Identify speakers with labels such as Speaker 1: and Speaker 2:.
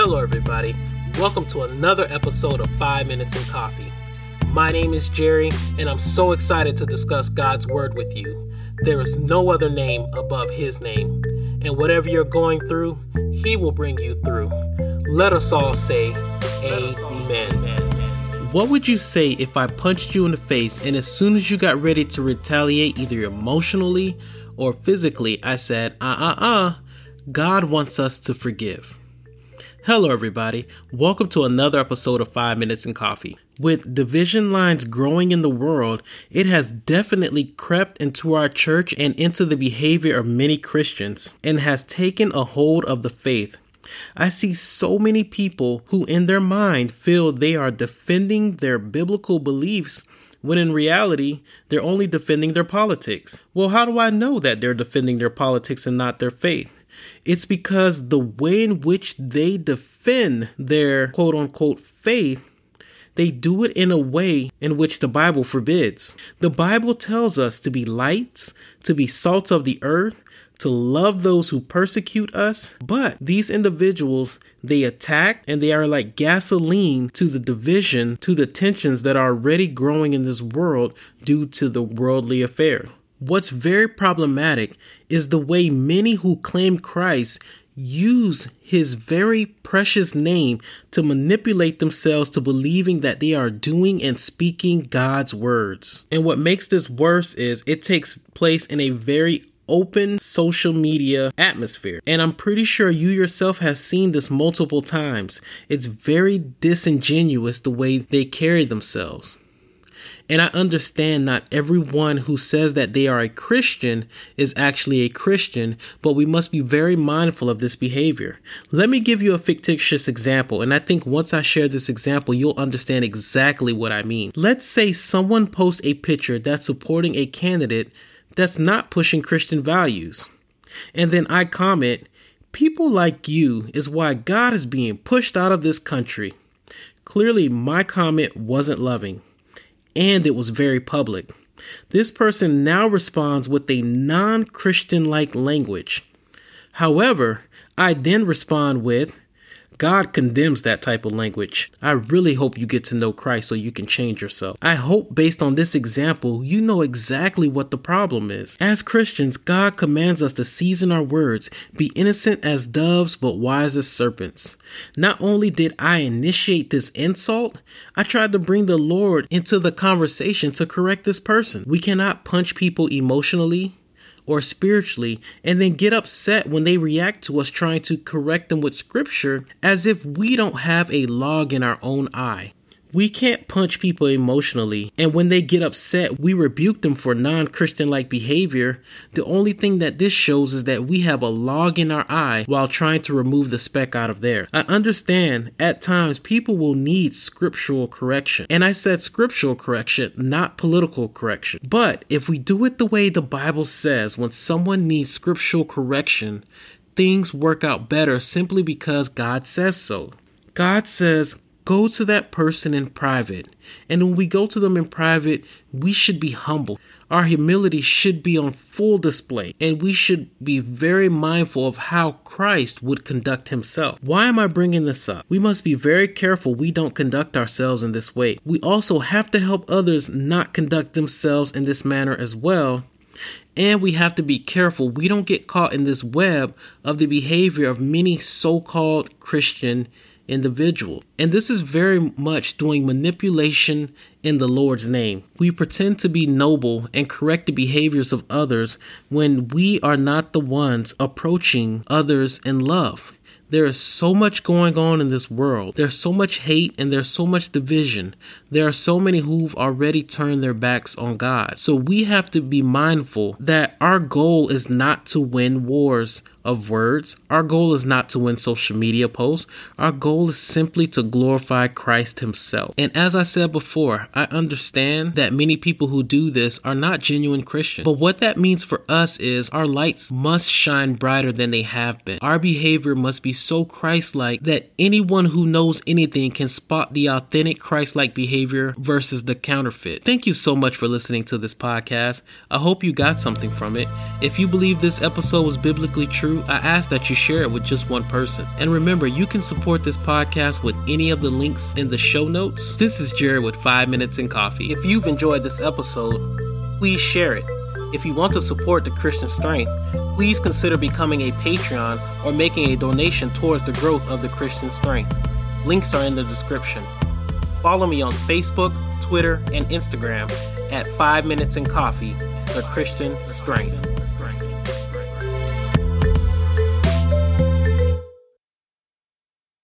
Speaker 1: Hello, everybody. Welcome to another episode of 5 Minutes in Coffee. My name is Jerry, and I'm so excited to discuss God's Word with you. There is no other name above His name, and whatever you're going through, He will bring you through. Let us all say, Amen. What would you say if I punched you in the face and as soon as you got ready to retaliate, either emotionally or physically, I said, uh uh uh, God wants us to forgive? Hello, everybody. Welcome to another episode of 5 Minutes in Coffee. With division lines growing in the world, it has definitely crept into our church and into the behavior of many Christians and has taken a hold of the faith. I see so many people who, in their mind, feel they are defending their biblical beliefs when in reality, they're only defending their politics. Well, how do I know that they're defending their politics and not their faith? It's because the way in which they defend their quote unquote faith they do it in a way in which the Bible forbids. The Bible tells us to be lights, to be salt of the earth, to love those who persecute us. But these individuals, they attack and they are like gasoline to the division, to the tensions that are already growing in this world due to the worldly affair. What's very problematic is the way many who claim Christ use his very precious name to manipulate themselves to believing that they are doing and speaking God's words. And what makes this worse is it takes place in a very open social media atmosphere. And I'm pretty sure you yourself has seen this multiple times. It's very disingenuous the way they carry themselves. And I understand not everyone who says that they are a Christian is actually a Christian, but we must be very mindful of this behavior. Let me give you a fictitious example, and I think once I share this example, you'll understand exactly what I mean. Let's say someone posts a picture that's supporting a candidate that's not pushing Christian values. And then I comment, People like you is why God is being pushed out of this country. Clearly, my comment wasn't loving and it was very public. This person now responds with a non Christian like language. However, I then respond with, God condemns that type of language. I really hope you get to know Christ so you can change yourself. I hope, based on this example, you know exactly what the problem is. As Christians, God commands us to season our words, be innocent as doves, but wise as serpents. Not only did I initiate this insult, I tried to bring the Lord into the conversation to correct this person. We cannot punch people emotionally, or spiritually and then get upset when they react to us trying to correct them with scripture as if we don't have a log in our own eye. We can't punch people emotionally, and when they get upset, we rebuke them for non Christian like behavior. The only thing that this shows is that we have a log in our eye while trying to remove the speck out of there. I understand at times people will need scriptural correction, and I said scriptural correction, not political correction. But if we do it the way the Bible says, when someone needs scriptural correction, things work out better simply because God says so. God says, go to that person in private. And when we go to them in private, we should be humble. Our humility should be on full display, and we should be very mindful of how Christ would conduct himself. Why am I bringing this up? We must be very careful we don't conduct ourselves in this way. We also have to help others not conduct themselves in this manner as well. And we have to be careful we don't get caught in this web of the behavior of many so called Christian individual. And this is very much doing manipulation in the Lord's name. We pretend to be noble and correct the behaviors of others when we are not the ones approaching others in love. There is so much going on in this world. There's so much hate and there's so much division. There are so many who've already turned their backs on God. So we have to be mindful that our goal is not to win wars of words. Our goal is not to win social media posts. Our goal is simply to glorify Christ Himself. And as I said before, I understand that many people who do this are not genuine Christians. But what that means for us is our lights must shine brighter than they have been. Our behavior must be so Christ like that anyone who knows anything can spot the authentic Christ like behavior versus the counterfeit. Thank you so much for listening to this podcast. I hope you got something from it. If you believe this episode was biblically true, true, I ask that you share it with just one person. And remember, you can support this podcast with any of the links in the show notes. This is Jared with 5 Minutes in Coffee. If you've enjoyed this episode, please share it. If you want to support the Christian Strength, please consider becoming a Patreon or making a donation towards the growth of the Christian Strength. Links are in the description. Follow me on Facebook, Twitter, and Instagram at 5 Minutes in Coffee, the Christian Strength.